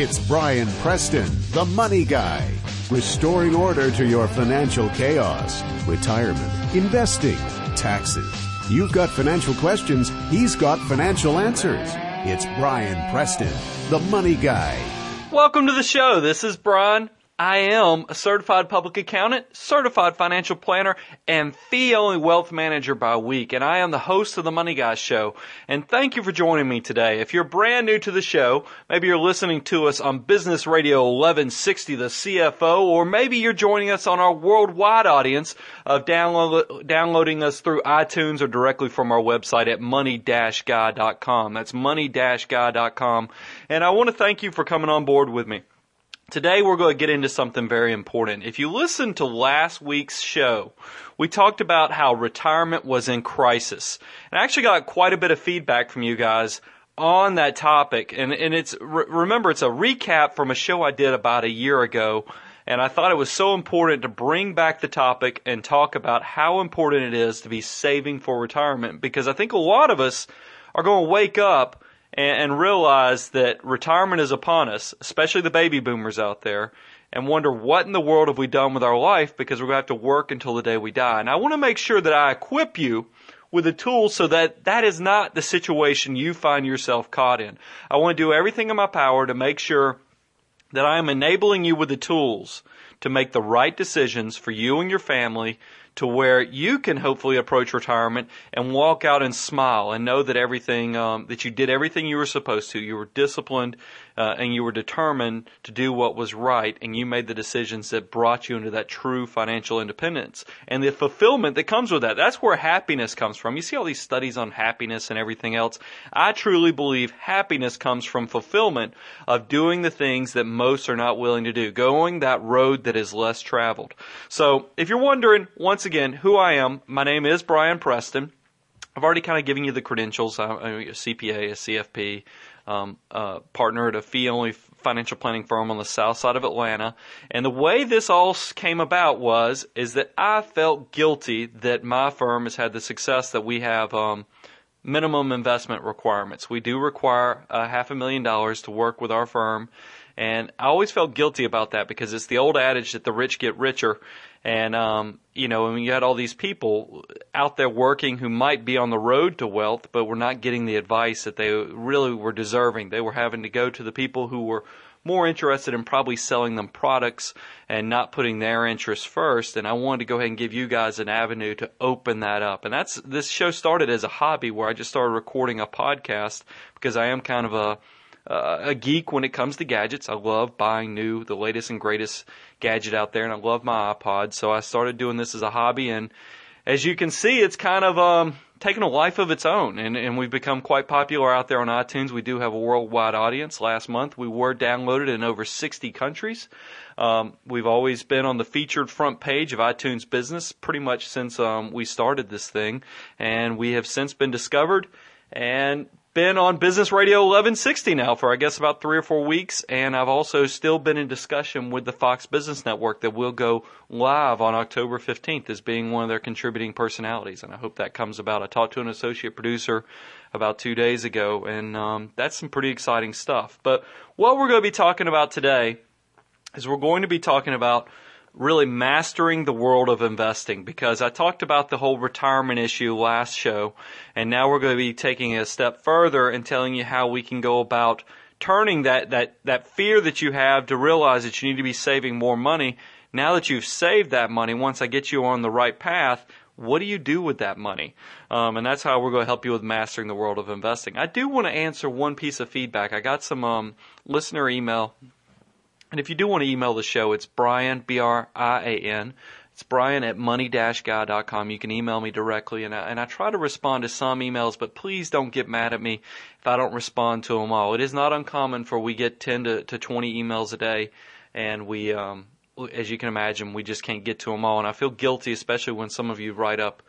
It's Brian Preston, the money guy, restoring order to your financial chaos, retirement, investing, taxes. You've got financial questions, he's got financial answers. It's Brian Preston, the money guy. Welcome to the show. This is Brian. I am a certified public accountant, certified financial planner, and fee only wealth manager by week. And I am the host of the Money Guys Show. And thank you for joining me today. If you're brand new to the show, maybe you're listening to us on Business Radio 1160, the CFO, or maybe you're joining us on our worldwide audience of download, downloading us through iTunes or directly from our website at money-guy.com. That's money-guy.com. And I want to thank you for coming on board with me. Today we're going to get into something very important. If you listen to last week's show, we talked about how retirement was in crisis. And I actually got quite a bit of feedback from you guys on that topic. And, and it's, remember, it's a recap from a show I did about a year ago. And I thought it was so important to bring back the topic and talk about how important it is to be saving for retirement because I think a lot of us are going to wake up and, and realize that retirement is upon us, especially the baby boomers out there, and wonder what in the world have we done with our life because we're going to have to work until the day we die. And I want to make sure that I equip you with the tools so that that is not the situation you find yourself caught in. I want to do everything in my power to make sure that I am enabling you with the tools to make the right decisions for you and your family to where you can hopefully approach retirement and walk out and smile and know that everything um, that you did everything you were supposed to. You were disciplined uh, and you were determined to do what was right, and you made the decisions that brought you into that true financial independence and the fulfillment that comes with that. That's where happiness comes from. You see all these studies on happiness and everything else. I truly believe happiness comes from fulfillment of doing the things that most are not willing to do, going that road that is less traveled. So, if you're wondering, once again, who I am, my name is Brian Preston. I've already kind of given you the credentials. I'm a CPA, a CFP, um, uh, partner at a fee only financial planning firm on the south side of Atlanta. And the way this all came about was, is that I felt guilty that my firm has had the success that we have, um, minimum investment requirements. We do require a half a million dollars to work with our firm. And I always felt guilty about that because it's the old adage that the rich get richer. And, um, you know, when you had all these people out there working who might be on the road to wealth, but were not getting the advice that they really were deserving. They were having to go to the people who were more interested in probably selling them products and not putting their interests first. And I wanted to go ahead and give you guys an avenue to open that up. And that's, this show started as a hobby where I just started recording a podcast because I am kind of a, uh, a geek when it comes to gadgets. I love buying new, the latest and greatest gadget out there, and I love my iPod. So I started doing this as a hobby, and as you can see, it's kind of um, taken a life of its own, and, and we've become quite popular out there on iTunes. We do have a worldwide audience. Last month, we were downloaded in over 60 countries. Um, we've always been on the featured front page of iTunes Business pretty much since um, we started this thing, and we have since been discovered and been on Business Radio 1160 now for I guess about three or four weeks, and I've also still been in discussion with the Fox Business Network that will go live on October 15th as being one of their contributing personalities, and I hope that comes about. I talked to an associate producer about two days ago, and um, that's some pretty exciting stuff. But what we're going to be talking about today is we're going to be talking about really mastering the world of investing because I talked about the whole retirement issue last show and now we're going to be taking it a step further and telling you how we can go about turning that, that, that fear that you have to realize that you need to be saving more money. Now that you've saved that money, once I get you on the right path, what do you do with that money? Um, and that's how we're going to help you with mastering the world of investing. I do want to answer one piece of feedback. I got some um, listener email and if you do want to email the show, it's Brian, B-R-I-A-N. It's Brian at money-guy.com. You can email me directly, and I, and I try to respond to some emails, but please don't get mad at me if I don't respond to them all. It is not uncommon for we get 10 to, to 20 emails a day, and we, um, as you can imagine, we just can't get to them all. And I feel guilty, especially when some of you write up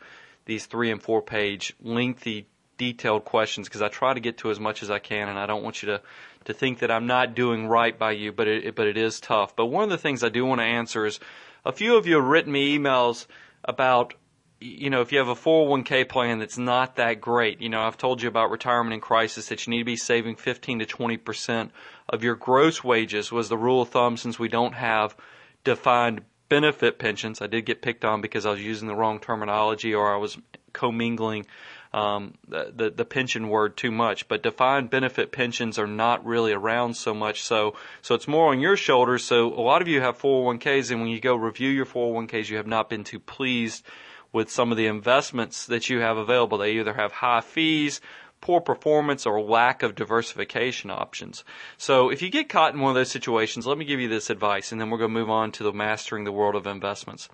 these three and four page lengthy detailed questions because I try to get to as much as I can, and I don't want you to to think that I'm not doing right by you, but it but it is tough. But one of the things I do want to answer is a few of you have written me emails about you know, if you have a 401k plan that's not that great, you know, I've told you about retirement in crisis that you need to be saving 15 to 20% of your gross wages was the rule of thumb since we don't have defined benefit pensions. I did get picked on because I was using the wrong terminology or I was commingling um, the, the, the pension word too much. But defined benefit pensions are not really around so much. So so it's more on your shoulders. So a lot of you have 401ks, and when you go review your 401ks, you have not been too pleased with some of the investments that you have available. They either have high fees poor performance or lack of diversification options. So if you get caught in one of those situations, let me give you this advice and then we're going to move on to the mastering the world of investments.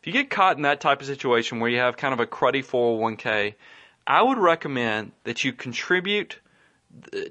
If you get caught in that type of situation where you have kind of a cruddy 401k, I would recommend that you contribute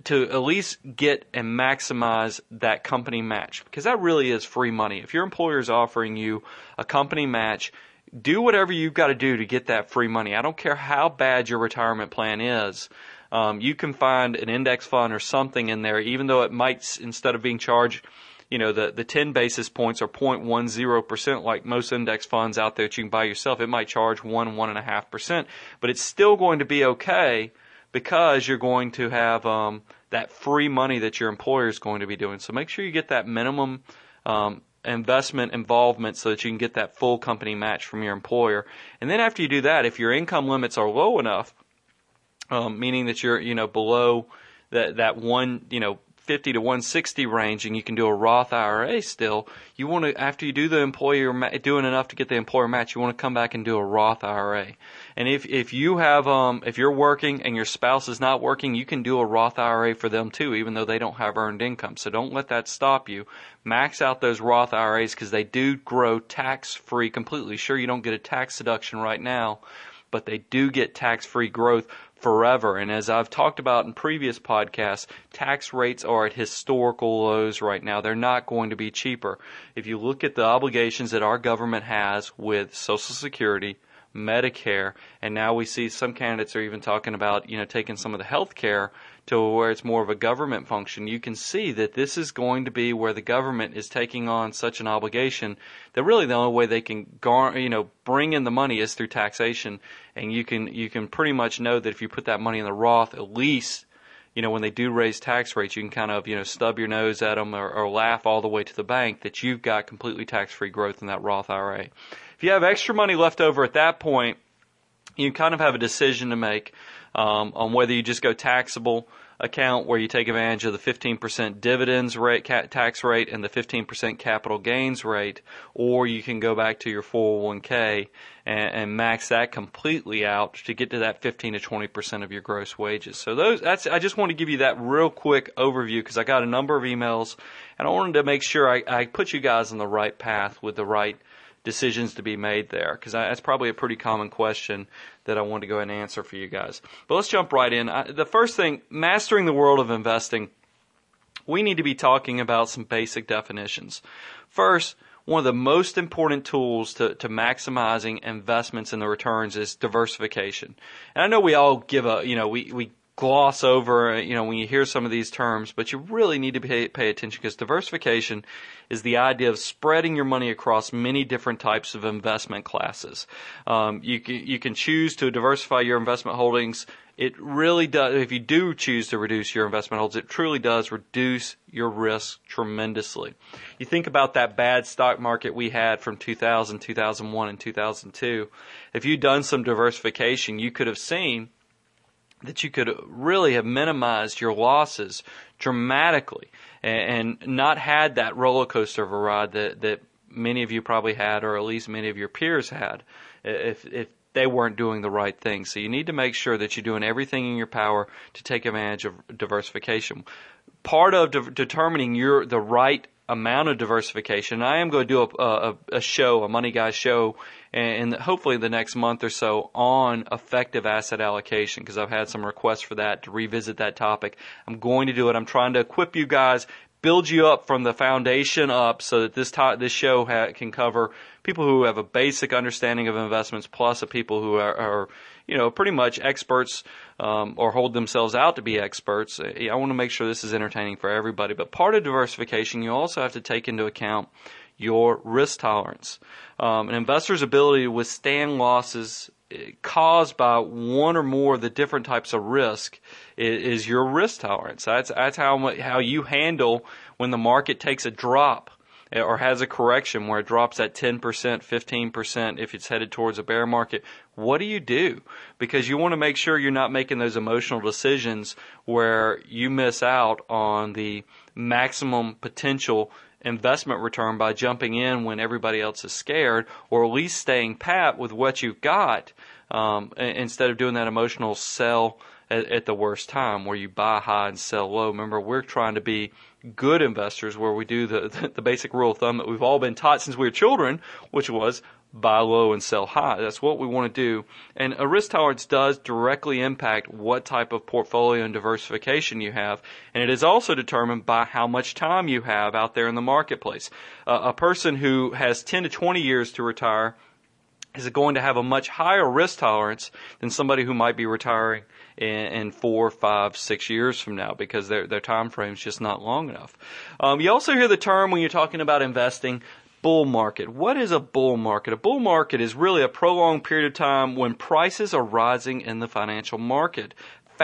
to at least get and maximize that company match because that really is free money. If your employer is offering you a company match, do whatever you've got to do to get that free money. I don't care how bad your retirement plan is. Um, you can find an index fund or something in there, even though it might, instead of being charged, you know, the, the 10 basis points or 0.10% like most index funds out there that you can buy yourself, it might charge 1, 1.5%, but it's still going to be okay because you're going to have um, that free money that your employer is going to be doing. So make sure you get that minimum um, investment involvement so that you can get that full company match from your employer. And then after you do that, if your income limits are low enough, um, meaning that you're you know below that that one you know 50 to 160 range and you can do a Roth IRA still, you want to, after you do the employer, doing enough to get the employer match, you want to come back and do a Roth IRA. And if, if you have, um, if you're working and your spouse is not working, you can do a Roth IRA for them too, even though they don't have earned income. So don't let that stop you. Max out those Roth IRAs because they do grow tax free completely. Sure, you don't get a tax deduction right now, but they do get tax free growth forever. And as I've talked about in previous podcasts, tax rates are at historical lows right now. They're not going to be cheaper. If you look at the obligations that our government has with Social Security, Medicare, and now we see some candidates are even talking about, you know, taking some of the health care to where it's more of a government function, you can see that this is going to be where the government is taking on such an obligation that really the only way they can gar- you know bring in the money is through taxation, and you can you can pretty much know that if you put that money in the Roth, at least you know when they do raise tax rates, you can kind of you know stub your nose at them or, or laugh all the way to the bank that you've got completely tax-free growth in that Roth IRA. If you have extra money left over at that point, you kind of have a decision to make um, on whether you just go taxable account where you take advantage of the 15% dividends rate tax rate and the 15% capital gains rate, or you can go back to your 401k and, and max that completely out to get to that 15 to 20% of your gross wages. So those that's I just want to give you that real quick overview because I got a number of emails and I wanted to make sure I, I put you guys on the right path with the right decisions to be made there? Because that's probably a pretty common question that I want to go ahead and answer for you guys. But let's jump right in. I, the first thing, mastering the world of investing, we need to be talking about some basic definitions. First, one of the most important tools to, to maximizing investments and the returns is diversification. And I know we all give a, you know, we, we gloss over, you know, when you hear some of these terms, but you really need to pay, pay attention because diversification is the idea of spreading your money across many different types of investment classes. Um, you you can choose to diversify your investment holdings. It really does, if you do choose to reduce your investment holdings, it truly does reduce your risk tremendously. You think about that bad stock market we had from 2000, 2001, and 2002. If you'd done some diversification, you could have seen that you could really have minimized your losses dramatically and, and not had that roller coaster of a ride that, that many of you probably had, or at least many of your peers had, if, if they weren't doing the right thing. So you need to make sure that you're doing everything in your power to take advantage of diversification. Part of de- determining your the right amount of diversification. I am going to do a, a, a show, a Money Guy show, and hopefully the next month or so on effective asset allocation because I've had some requests for that to revisit that topic. I'm going to do it. I'm trying to equip you guys, build you up from the foundation up so that this to- this show ha- can cover people who have a basic understanding of investments plus a people who are, are you know, pretty much experts um, or hold themselves out to be experts. I want to make sure this is entertaining for everybody. But part of diversification, you also have to take into account your risk tolerance. Um, an investor's ability to withstand losses eh, caused by one or more of the different types of risk is, is your risk tolerance. That's that's how how you handle when the market takes a drop or has a correction where it drops at 10%, 15% if it's headed towards a bear market, what do you do? Because you want to make sure you're not making those emotional decisions where you miss out on the maximum potential investment return by jumping in when everybody else is scared, or at least staying pat with what you've got um, instead of doing that emotional sell at, at the worst time where you buy high and sell low. Remember, we're trying to be good investors where we do the, the basic rule of thumb that we've all been taught since we were children, which was buy low and sell high. That's what we want to do. And a risk tolerance does directly impact what type of portfolio and diversification you have. And it is also determined by how much time you have out there in the marketplace. Uh, a person who has 10 to 20 years to retire is going to have a much higher risk tolerance than somebody who might be retiring in, in four, five, six years from now because their their time frame is just not long enough. Um, you also hear the term when you're talking about investing. Bull market. What is a bull market? A bull market is really a prolonged period of time when prices are rising in the financial market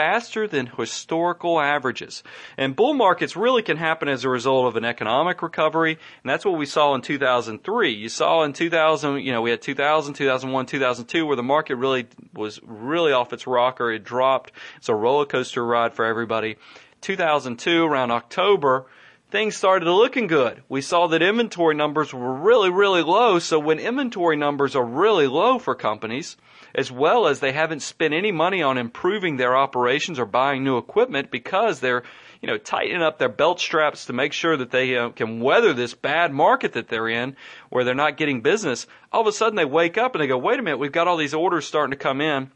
faster than historical averages. And bull markets really can happen as a result of an economic recovery, and that's what we saw in 2003. You saw in 2000, you know, we had 2000, 2001, 2002 where the market really was really off its rocker. It dropped. It's a roller coaster ride for everybody. 2002 around October, things started looking good. We saw that inventory numbers were really, really low. So when inventory numbers are really low for companies, as well as they haven't spent any money on improving their operations or buying new equipment because they're, you know, tightening up their belt straps to make sure that they uh, can weather this bad market that they're in where they're not getting business. All of a sudden they wake up and they go, wait a minute, we've got all these orders starting to come in.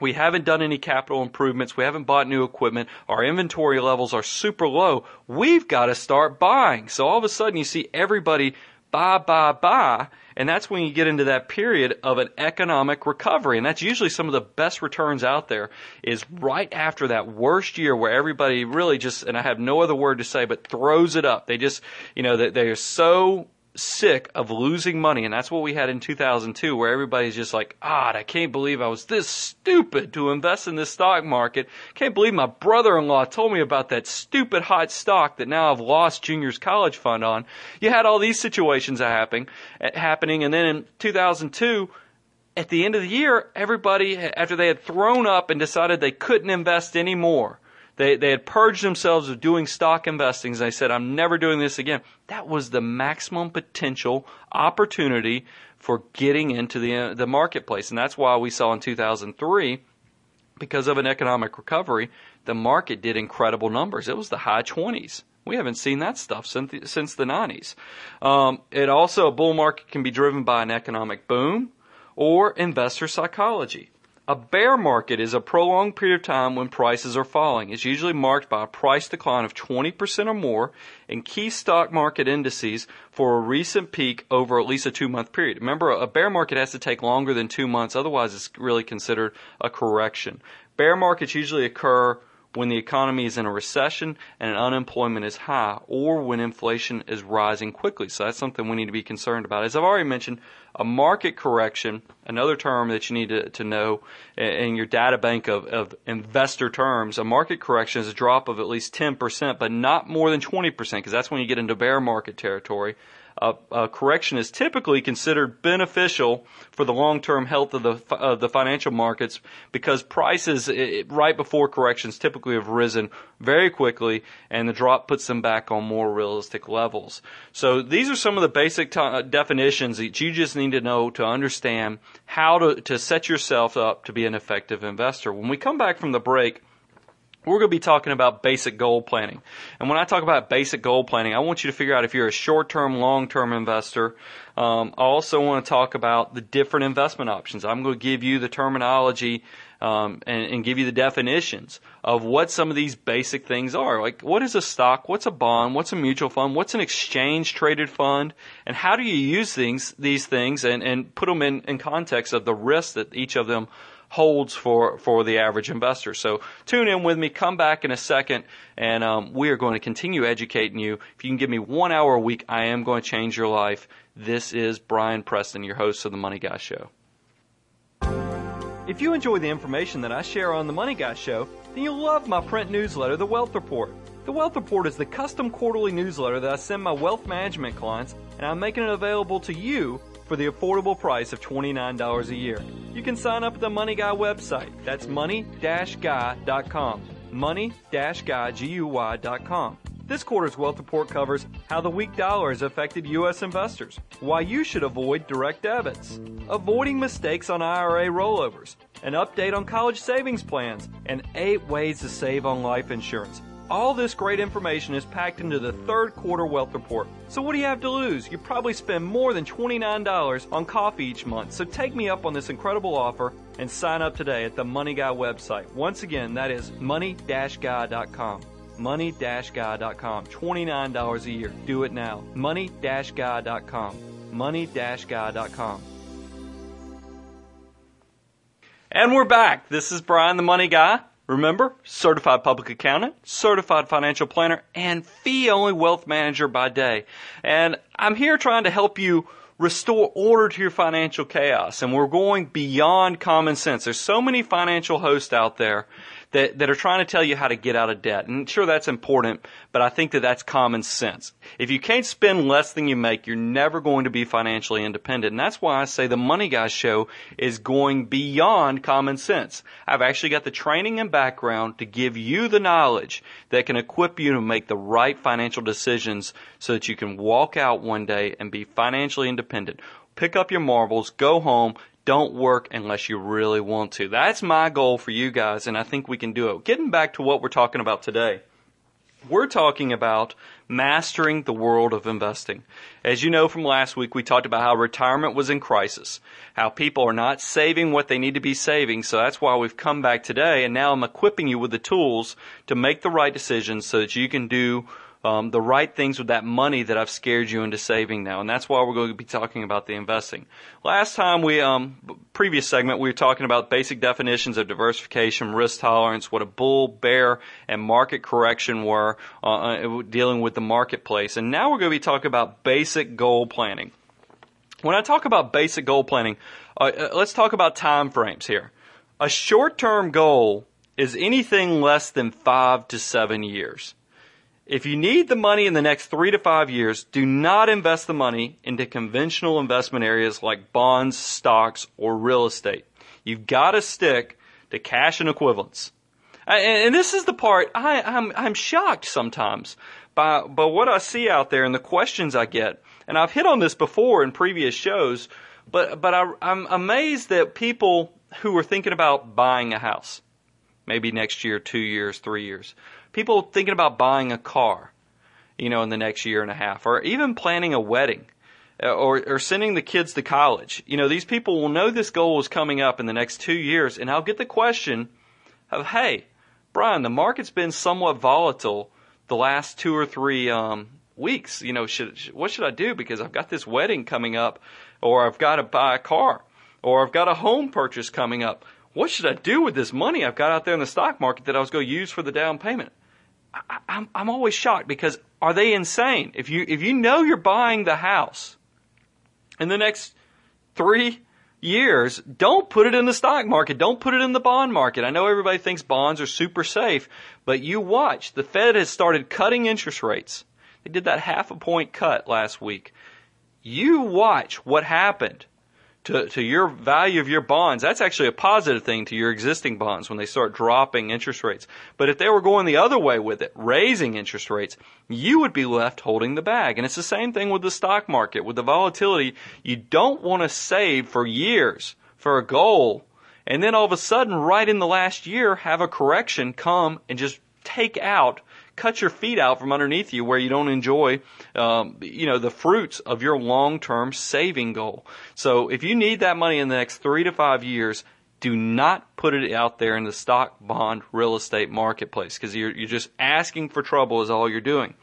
We haven't done any capital improvements. We haven't bought new equipment. Our inventory levels are super low. We've got to start buying. So all of a sudden you see everybody buy, buy, buy. And that's when you get into that period of an economic recovery. And that's usually some of the best returns out there is right after that worst year where everybody really just, and I have no other word to say, but throws it up. They just, you know, they're so sick of losing money, and that's what we had in 2002, where everybody's just like, "Ah, I can't believe I was this stupid to invest in this stock market. Can't believe my brother-in-law told me about that stupid hot stock that now I've lost Junior's college fund on." You had all these situations happening, happening, and then in 2002 at the end of the year, everybody, after they had thrown up and decided they couldn't invest anymore, they, they had purged themselves of doing stock investing. And they said, I'm never doing this again. That was the maximum potential opportunity for getting into the, uh, the marketplace. And that's why we saw in 2003, because of an economic recovery, the market did incredible numbers. It was the high 20s. We haven't seen that stuff since the, since the 90s. Um, it also, a bull market can be driven by an economic boom or investor psychology. A bear market is a prolonged period of time when prices are falling. It's usually marked by a price decline of 20% or more in key stock market indices for a recent peak over at least a two month period. Remember, a bear market has to take longer than two months, otherwise, it's really considered a correction. Bear markets usually occur when the economy is in a recession and unemployment is high, or when inflation is rising quickly. So that's something we need to be concerned about. As I've already mentioned, a market correction, another term that you need to, to know in your data bank of, of investor terms, a market correction is a drop of at least 10%, but not more than 20%, because that's when you get into bear market territory a, correction is typically considered beneficial for the long-term health of the the financial markets because prices it, right before corrections typically have risen very quickly, and the drop puts them back on more realistic levels. So these are some of the basic t- uh, definitions that you just need to know to understand how to to set yourself up to be an effective investor. When we come back from the break we're going to be talking about basic goal planning. And when I talk about basic goal planning, I want you to figure out if you're a short term, long term investor. Um, I also want to talk about the different investment options. I'm going to give you the terminology um, and, and, give you the definitions of what some of these basic things are. Like, what is a stock? What's a bond? What's a mutual fund? What's an exchange traded fund? And how do you use things, these things and, and put them in, in context of the risks that each of them holds for, for the average investor. So tune in with me, come back in a second, and um, we are going to continue educating you. If you can give me one hour a week, I am going to change your life. This is Brian Preston, your host of the Money Guy Show. If you enjoy the information that I share on the Money Guy Show, then you'll love my print newsletter, The Wealth Report. The Wealth Report is the custom quarterly newsletter that I send my wealth management clients, and I'm making it available to you for the affordable price of $29 a year. You can sign up at the Money Guy website. That's money-guy.com. Money-guy.com. This quarter's Wealth Report covers how the weak dollar has affected U.S. investors, why you should avoid direct debits, avoiding mistakes on IRA rollovers, an update on college savings plans, and eight ways to save on life insurance. All this great information is packed into the third quarter wealth report. So what do you have to lose? You probably spend more than $29 on coffee each month. So take me up on this incredible offer and sign up today at the Money Guy website. Once again, that is money-guy.com. Money-guy.com. $29 a year. Do it now. Money-guy.com. Money-guy.com. And we're back. This is Brian the Money Guy. Remember, certified public accountant, certified financial planner, and fee only wealth manager by day. And I'm here trying to help you restore order to your financial chaos. And we're going beyond common sense. There's so many financial hosts out there that, that are trying to tell you how to get out of debt. And sure, that's important, but I think that that's common sense. If you can't spend less than you make, you're never going to be financially independent. And that's why I say the Money Guy show is going beyond common sense. I've actually got the training and background to give you the knowledge that can equip you to make the right financial decisions so that you can walk out one day and be financially independent pick up your marbles, go home, don't work unless you really want to. That's my goal for you guys, and I think we can do it. Getting back to what we're talking about today. We're talking about mastering the world of investing. As you know from last week, we talked about how retirement was in crisis, how people are not saving what they need to be saving. So that's why we've come back today. And now I'm equipping you with the tools to make the right decisions so that you can do um, the right things with that money that I've scared you into saving now, and that's why we're going to be talking about the investing. Last time we, um, previous segment, we were talking about basic definitions of diversification, risk tolerance, what a bull, bear, and market correction were, uh, uh, dealing with the marketplace, and now we're going to be talking about basic goal planning. When I talk about basic goal planning, uh, uh let's talk about time frames here. A short-term goal is anything less than five to seven years. If you need the money in the next three to five years, do not invest the money into conventional investment areas like bonds, stocks, or real estate. You've got to stick to cash and equivalents. And this is the part I, am I'm, I'm shocked sometimes by, by what I see out there and the questions I get. And I've hit on this before in previous shows, but, but I, I'm amazed that people who are thinking about buying a house, maybe next year, two years, three years, people thinking about buying a car, you know, in the next year and a half, or even planning a wedding. Uh, or, or sending the kids to college. You know, these people will know this goal is coming up in the next two years, and I'll get the question of, hey, Brian, the market's been somewhat volatile the last two or three um, weeks. You know, should, what should I do? Because I've got this wedding coming up, or I've got to buy a car, or I've got a home purchase coming up. What should I do with this money I've got out there in the stock market that I was going to use for the down payment? I, I'm I'm always shocked because are they insane? If you if you know you're buying the house in the next three years, don't put it in the stock market. Don't put it in the bond market. I know everybody thinks bonds are super safe, but you watch. The Fed has started cutting interest rates. They did that half a point cut last week. You watch what happened to, to your value of your bonds, that's actually a positive thing to your existing bonds when they start dropping interest rates. But if they were going the other way with it, raising interest rates, you would be left holding the bag. And it's the same thing with the stock market. With the volatility, you don't want to save for years for a goal and then all of a sudden, right in the last year, have a correction come and just take out cut your feet out from underneath you where you don't enjoy, um, you know, the fruits of your long-term saving goal. So if you need that money in the next three to five years, do not put it out there in the stock, bond, real estate marketplace because you're, you're just asking for trouble is all you're doing.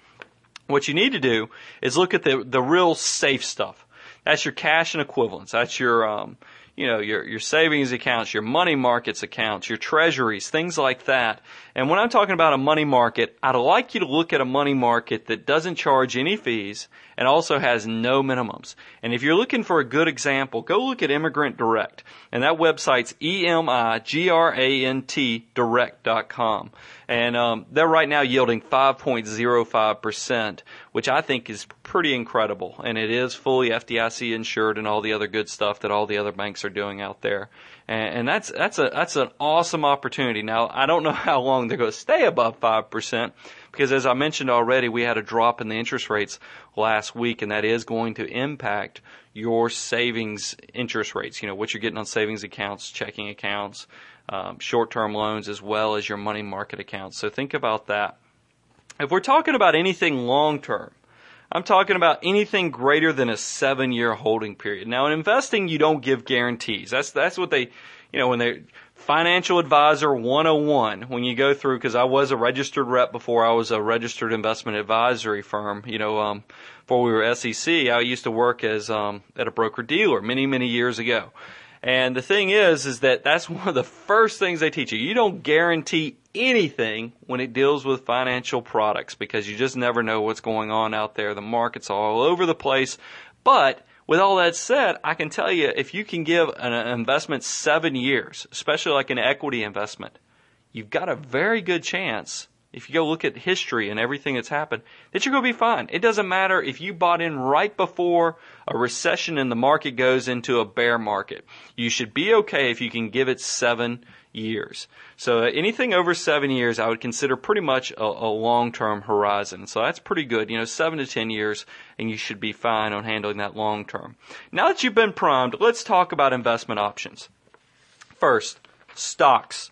What you need to do is look at the, the real safe stuff. That's your cash and equivalents. That's your, um, you know, your, your savings accounts, your money markets accounts, your treasuries, things like that. And when I'm talking about a money market, I'd like you to look at a money market that doesn't charge any fees and also has no minimums. And if you're looking for a good example, go look at Emigrant Direct. And that website's E-M-I-G-R-A-N-T direct.com. And um, they're right now yielding 5.05%, which I think is pretty incredible. And it is fully FDIC insured and all the other good stuff that all the other banks are doing out there. And, and that's that's a that's an awesome opportunity. Now I don't know how long they're going to stay above five percent because as I mentioned already, we had a drop in the interest rates last week, and that is going to impact your savings interest rates. You know what you're getting on savings accounts, checking accounts, um, short-term loans, as well as your money market accounts. So think about that. If we're talking about anything long-term, I'm talking about anything greater than a seven year holding period. Now in investing, you don't give guarantees. That's, that's what they, you know, when they, financial advisor 101, when you go through, cause I was a registered rep before I was a registered investment advisory firm, you know, um, before we were SEC, I used to work as, um, at a broker dealer many, many years ago. And the thing is, is that that's one of the first things they teach you. You don't guarantee anything when it deals with financial products because you just never know what's going on out there. The market's all over the place. But with all that said, I can tell you if you can give an investment seven years, especially like an equity investment, you've got a very good chance if you go look at history and everything that's happened, that you're going to be fine. It doesn't matter if you bought in right before a recession and the market goes into a bear market. You should be okay if you can give it seven years. So uh, anything over seven years, I would consider pretty much a, a long-term horizon. So that's pretty good. You know, seven to ten years, and you should be fine on handling that long term. Now that you've been primed, let's talk about investment options. First, stocks.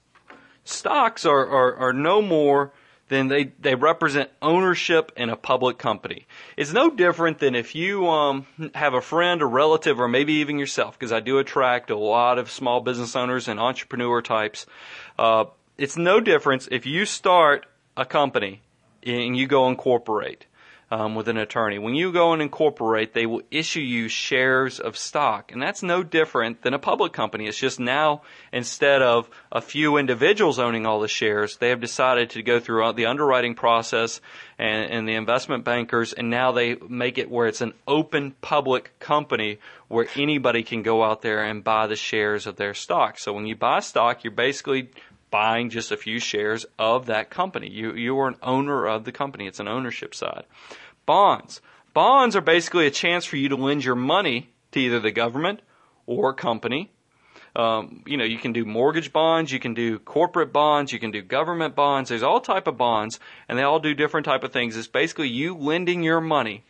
Stocks are, are, are no more then they, they represent ownership in a public company. It's no different than if you um, have a friend, a relative, or maybe even yourself, because I do attract a lot of small business owners and entrepreneur types. Uh, it's no difference if you start a company and you go incorporate um, with an attorney. When you go and incorporate, they will issue you shares of stock, and that's no different than a public company. It's just now instead of a few individuals owning all the shares, they have decided to go through the underwriting process and, and the investment bankers, and now they make it where it's an open public company where anybody can go out there and buy the shares of their stock. So when you buy stock, you're basically buying just a few shares of that company. You you are an owner of the company. It's an ownership side. Bonds. Bonds are basically a chance for you to lend your money to either the government or a company. Um, you know, you can do mortgage bonds, you can do corporate bonds, you can do government bonds. There's all type of bonds, and they all do different type of things. It's basically you lending your money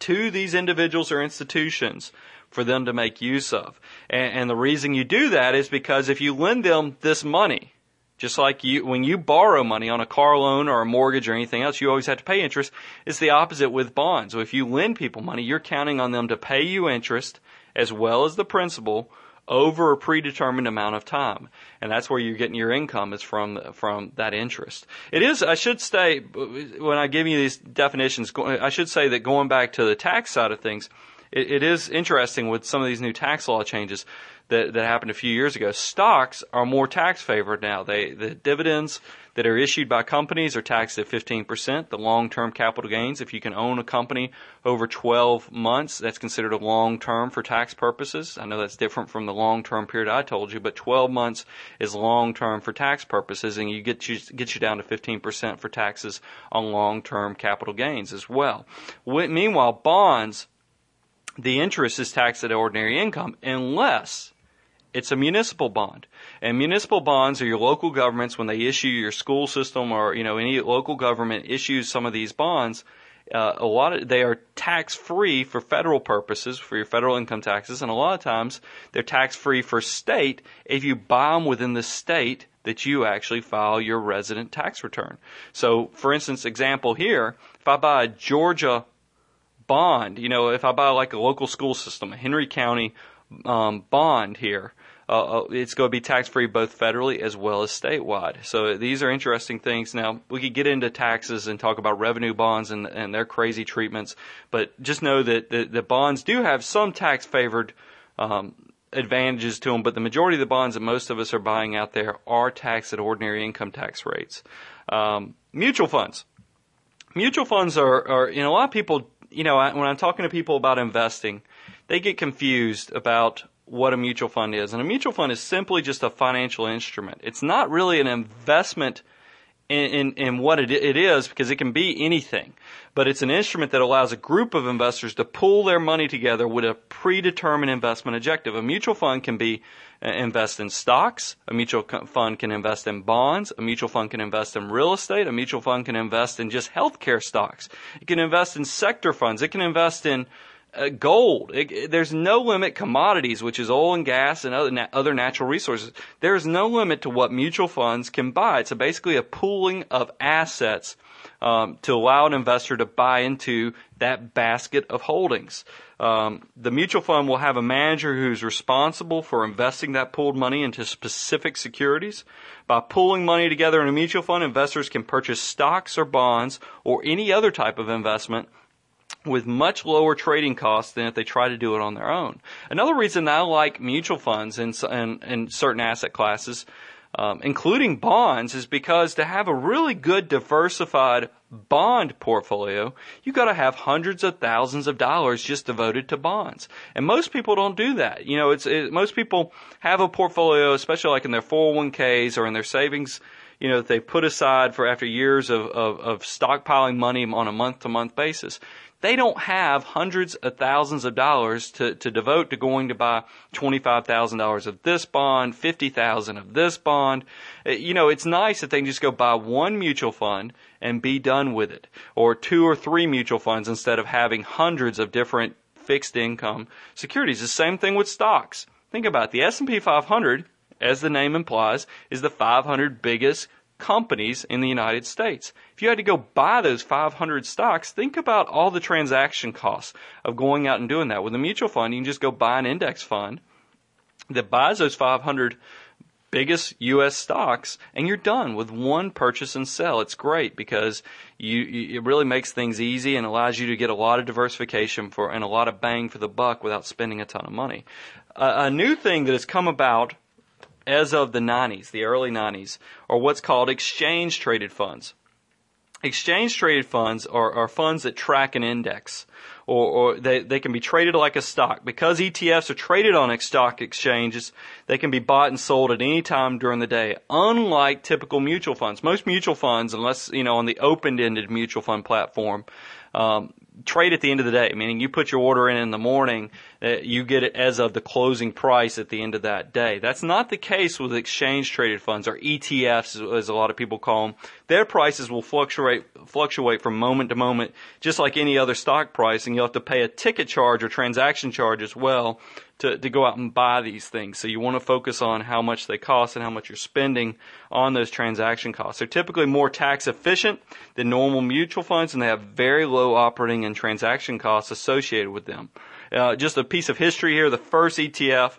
to these individuals or institutions for them to make use of. And, and the reason you do that is because if you lend them this money, just like you, when you borrow money on a car loan or a mortgage or anything else, you always have to pay interest. It's the opposite with bonds. So if you lend people money, you're counting on them to pay you interest as well as the principal over a predetermined amount of time. And that's where you're getting your income is from, from that interest. It is, I should say, when I give you these definitions, I should say that going back to the tax side of things, it, it is interesting with some of these new tax law changes that, that happened a few years ago. Stocks are more tax favored now. They, the dividends that are issued by companies are taxed at 15%. The long-term capital gains, if you can own a company over 12 months, that's considered a long term for tax purposes. I know that's different from the long-term period I told you, but 12 months is long-term for tax purposes, and you get you get you down to 15% for taxes on long-term capital gains as well. Meanwhile, bonds, the interest is taxed at ordinary income unless it's a municipal bond. And municipal bonds are your local governments when they issue your school system or, you know, any local government issues some of these bonds. Uh, a lot of they are tax free for federal purposes for your federal income taxes, and a lot of times they're tax free for state if you buy them within the state that you actually file your resident tax return. So, for instance, example here, if I buy a Georgia bond, you know, if I buy like a local school system, a Henry County um, bond here, uh, uh, it's going to be tax free both federally as well as statewide. So these are interesting things. Now we could get into taxes and talk about revenue bonds and, and their crazy treatments, but just know that the, the bonds do have some tax favored um, advantages to them, but the majority of the bonds that most of us are buying out there are taxed at ordinary income tax rates. Um, mutual funds. Mutual funds are, are, you know, a lot of people, you know, when I'm talking to people about investing, they get confused about what a mutual fund is. And a mutual fund is simply just a financial instrument. It's not really an investment in, in, in what it, it is because it can be anything. But it's an instrument that allows a group of investors to pool their money together with a predetermined investment objective. A mutual fund can be uh, invest in stocks. A mutual fund can invest in bonds. A mutual fund can invest in real estate. A mutual fund can invest in just healthcare stocks. It can invest in sector funds. It can invest in uh, gold. It, it, there's no limit. Commodities, which is oil and gas and other, na- other natural resources. There is no limit to what mutual funds can buy. It's a basically a pooling of assets um, to allow an investor to buy into that basket of holdings. Um, the mutual fund will have a manager who's responsible for investing that pooled money into specific securities. By pooling money together in a mutual fund, investors can purchase stocks or bonds or any other type of investment with much lower trading costs than if they try to do it on their own. Another reason I like mutual funds in, in, in certain asset classes, um, including bonds, is because to have a really good diversified bond portfolio, you got to have hundreds of thousands of dollars just devoted to bonds. And most people don't do that. You know, it's it, most people have a portfolio, especially like in their 401ks or in their savings you know, that they put aside for after years of, of, of stockpiling money on a month to month basis they don't have hundreds of thousands of dollars to, to devote to going to buy $25,000 of this bond, 50,000 of this bond. Uh, you know, it's nice that they can just go buy one mutual fund and be done with it, or two or three mutual funds instead of having hundreds of different fixed income securities. The same thing with stocks. Think about it. The S&P 500, as the name implies, is the 500 biggest companies in the United States. If you had to go buy those 500 stocks, think about all the transaction costs of going out and doing that. With a mutual fund, you can just go buy an index fund that buys those 500 biggest U.S. stocks, and you're done with one purchase and sell. It's great because you, you, it really makes things easy and allows you to get a lot of diversification for and a lot of bang for the buck without spending a ton of money. Uh, a new thing that has come about as of the 90s, the early 90s, are what's called exchange traded funds. Exchange traded funds are, are funds that track an index, or, or they, they can be traded like a stock. Because ETFs are traded on stock exchanges, they can be bought and sold at any time during the day. Unlike typical mutual funds, most mutual funds, unless you know on the open-ended mutual fund platform, um, trade at the end of the day, meaning you put your order in in the morning, uh, you get it as of the closing price at the end of that day. That's not the case with exchange traded funds or ETFs, as a lot of people call them. Their prices will fluctuate fluctuate from moment to moment, just like any other stock price, and you'll have to pay a ticket charge or transaction charge as well to, to go out and buy these things. So you want to focus on how much they cost and how much you're spending on those transaction costs. They're typically more tax efficient than normal mutual funds and they have very low operating and transaction costs associated with them. Uh, just a piece of history here. The first ETF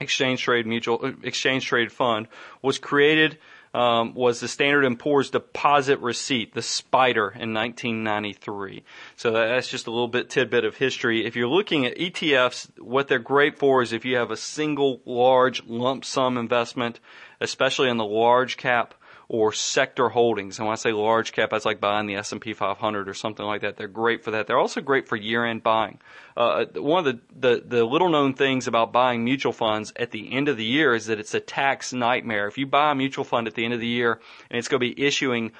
exchange trade mutual exchange traded fund was created um, was the Standard & Poor's Deposit Receipt, the Spider, in 1993. So that's just a little bit tidbit of history. If you're looking at ETFs, what they're great for is if you have a single large lump sum investment, especially in the large cap or sector holdings. And when I say large cap, that's like buying the S&P 500 or something like that. They're great for that. They're also great for year-end buying. Uh, one of the, the, the little known things about buying mutual funds at the end of the year is that it's a tax nightmare. If you buy a mutual fund at the end of the year and it's going to be issuing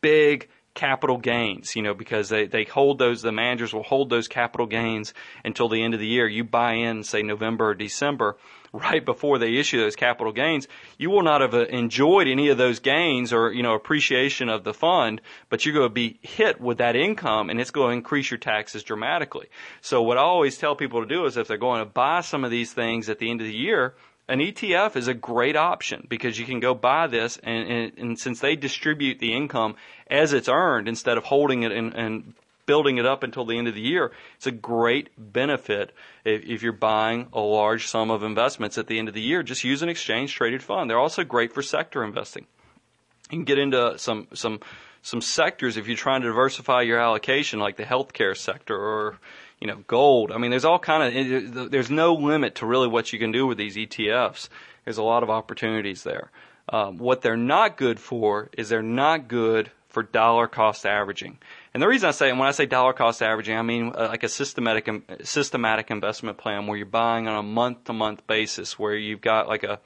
big capital gains, you know, because they, they hold those, the managers will hold those capital gains until the end of the year. You buy in, say, November or December right before they issue those capital gains, you will not have uh, enjoyed any of those gains or, you know, appreciation of the fund, but you're going to be hit with that income and it's going to increase your taxes dramatically. So what I always tell people to do is if they're going to buy some of these things at the end of the year, an ETF is a great option because you can go buy this and, and, and since they distribute the income as it's earned instead of holding it and, and building it up until the end of the year. It's a great benefit if, if you're buying a large sum of investments at the end of the year. Just use an exchange traded fund. They're also great for sector investing. You can get into some some some sectors if you're trying to diversify your allocation, like the healthcare sector or you know, gold. I mean, there's all kind of, there's no limit to really what you can do with these ETFs. There's a lot of opportunities there. Um, what they're not good for is they're not good for dollar cost averaging. And the reason I say, and when I say dollar cost averaging, I mean uh, like a systematic systematic investment plan where you're buying on a month to month basis, where you've got like a,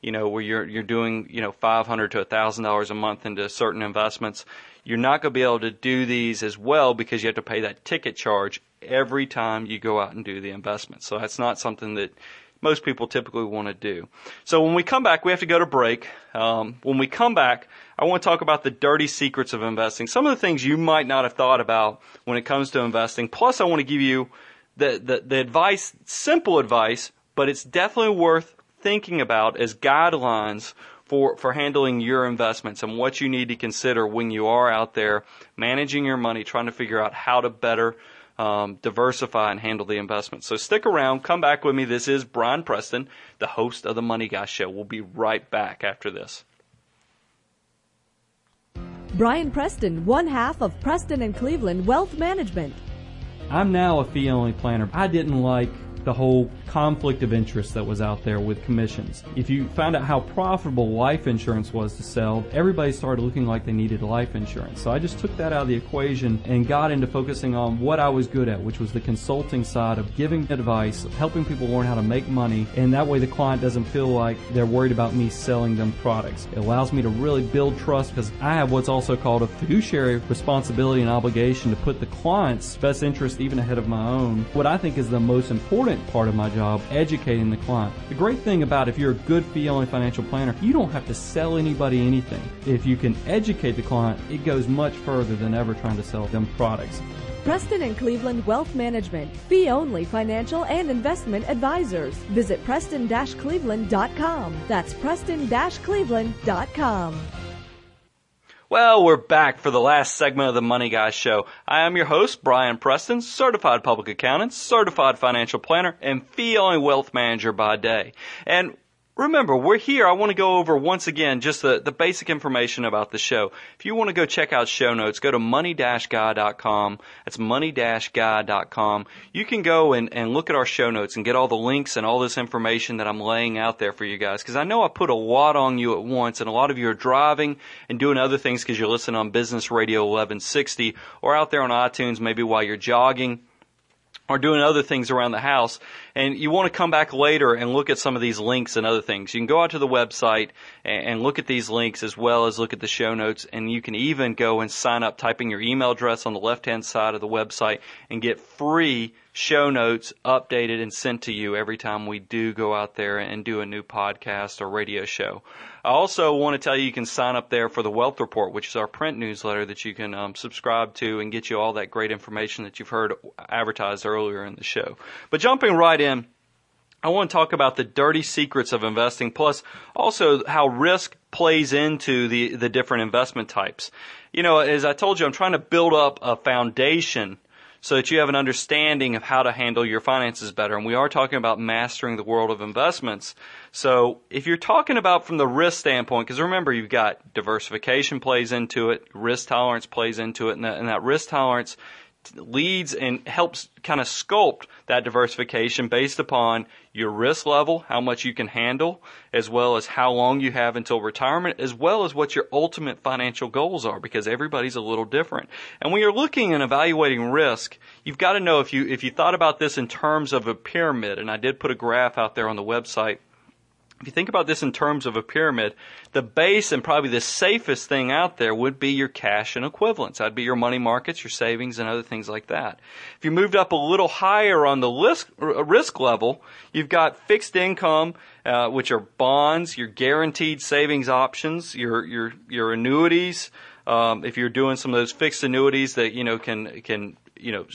you know, where you're you're doing you know five hundred to thousand dollars a month into certain investments. You're not going to be able to do these as well because you have to pay that ticket charge every time you go out and do the investment. So that's not something that most people typically want to do. So when we come back, we have to go to break. Um, when we come back, I want to talk about the dirty secrets of investing. Some of the things you might not have thought about when it comes to investing. Plus, I want to give you the, the, the advice, simple advice, but it's definitely worth thinking about as guidelines for, for handling your investments and what you need to consider when you are out there managing your money, trying to figure out how to better um, diversify and handle the investment. So stick around, come back with me. This is Brian Preston, the host of the Money Guy Show. We'll be right back after this. Brian Preston, one half of Preston and Cleveland Wealth Management. I'm now a fee only planner. I didn't like the whole conflict of interest that was out there with commissions. If you found out how profitable life insurance was to sell, everybody started looking like they needed life insurance. So I just took that out of the equation and got into focusing on what I was good at, which was the consulting side of giving advice, helping people learn how to make money, and that way the client doesn't feel like they're worried about me selling them products. It allows me to really build trust because I have what's also called a fiduciary responsibility and obligation to put the client's best interest even ahead of my own. What I think is the most important part of my job educating the client. The great thing about if you're a good fee only financial planner, you don't have to sell anybody anything. If you can educate the client, it goes much further than ever trying to sell them products. Preston and Cleveland Wealth Management, fee only financial and investment advisors. Visit preston-cleveland.com. That's preston-cleveland.com. Well, we're back for the last segment of the Money Guy Show. I am your host, Brian Preston, certified public accountant, certified financial planner, and fee only wealth manager by day. And Remember, we're here. I want to go over once again just the, the basic information about the show. If you want to go check out show notes, go to money-guy.com. That's money-guy.com. You can go and, and look at our show notes and get all the links and all this information that I'm laying out there for you guys. Because I know I put a lot on you at once, and a lot of you are driving and doing other things because you're listening on Business Radio 1160 or out there on iTunes maybe while you're jogging or doing other things around the house and you want to come back later and look at some of these links and other things. You can go out to the website and, look at these links as well as look at the show notes and you can even go and sign up typing your email address on the left hand side of the website and get free show notes updated and sent to you every time we do go out there and do a new podcast or radio show. I also want to tell you you can sign up there for the Wealth Report, which is our print newsletter that you can um, subscribe to and get you all that great information that you've heard advertised earlier in the show. But jumping right in, I want to talk about the dirty secrets of investing, plus also how risk plays into the, the different investment types. You know, as I told you, I'm trying to build up a foundation so that you have an understanding of how to handle your finances better. And we are talking about mastering the world of investments. So if you're talking about from the risk standpoint, because remember you've got diversification plays into it, risk tolerance plays into it, and that, and that risk tolerance leads and helps kind of sculpt that diversification based upon your risk level, how much you can handle, as well as how long you have until retirement, as well as what your ultimate financial goals are, because everybody's a little different. And when you're looking and evaluating risk, you've got to know if you, if you thought about this in terms of a pyramid, and I did put a graph out there on the website, if you think about this in terms of a pyramid, the base and probably the safest thing out there would be your cash and equivalents. That'd be your money markets, your savings, and other things like that. If you moved up a little higher on the risk, risk level, you've got fixed income, uh, which are bonds, your guaranteed savings options, your your your annuities. Um, if you're doing some of those fixed annuities that you know can can you know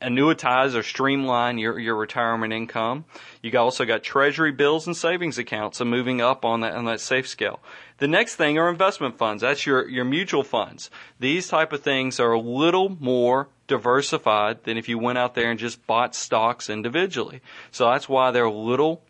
annuitize or streamline your, your retirement income. You also got treasury bills and savings accounts, so moving up on that on that safe scale. The next thing are investment funds. That's your, your mutual funds. These type of things are a little more diversified than if you went out there and just bought stocks individually. So that's why they're a little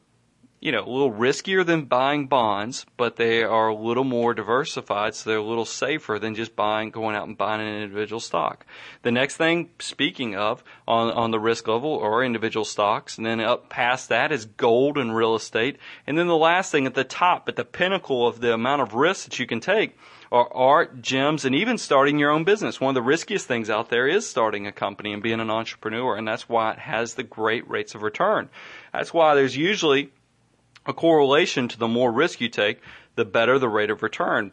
you know, a little riskier than buying bonds, but they are a little more diversified, so they're a little safer than just buying, going out and buying an individual stock. The next thing, speaking of, on, on the risk level are individual stocks, and then up past that is gold and real estate. And then the last thing at the top, at the pinnacle of the amount of risk that you can take, are art, gyms, and even starting your own business. One of the riskiest things out there is starting a company and being an entrepreneur, and that's why it has the great rates of return. That's why there's usually a correlation to the more risk you take, the better the rate of return.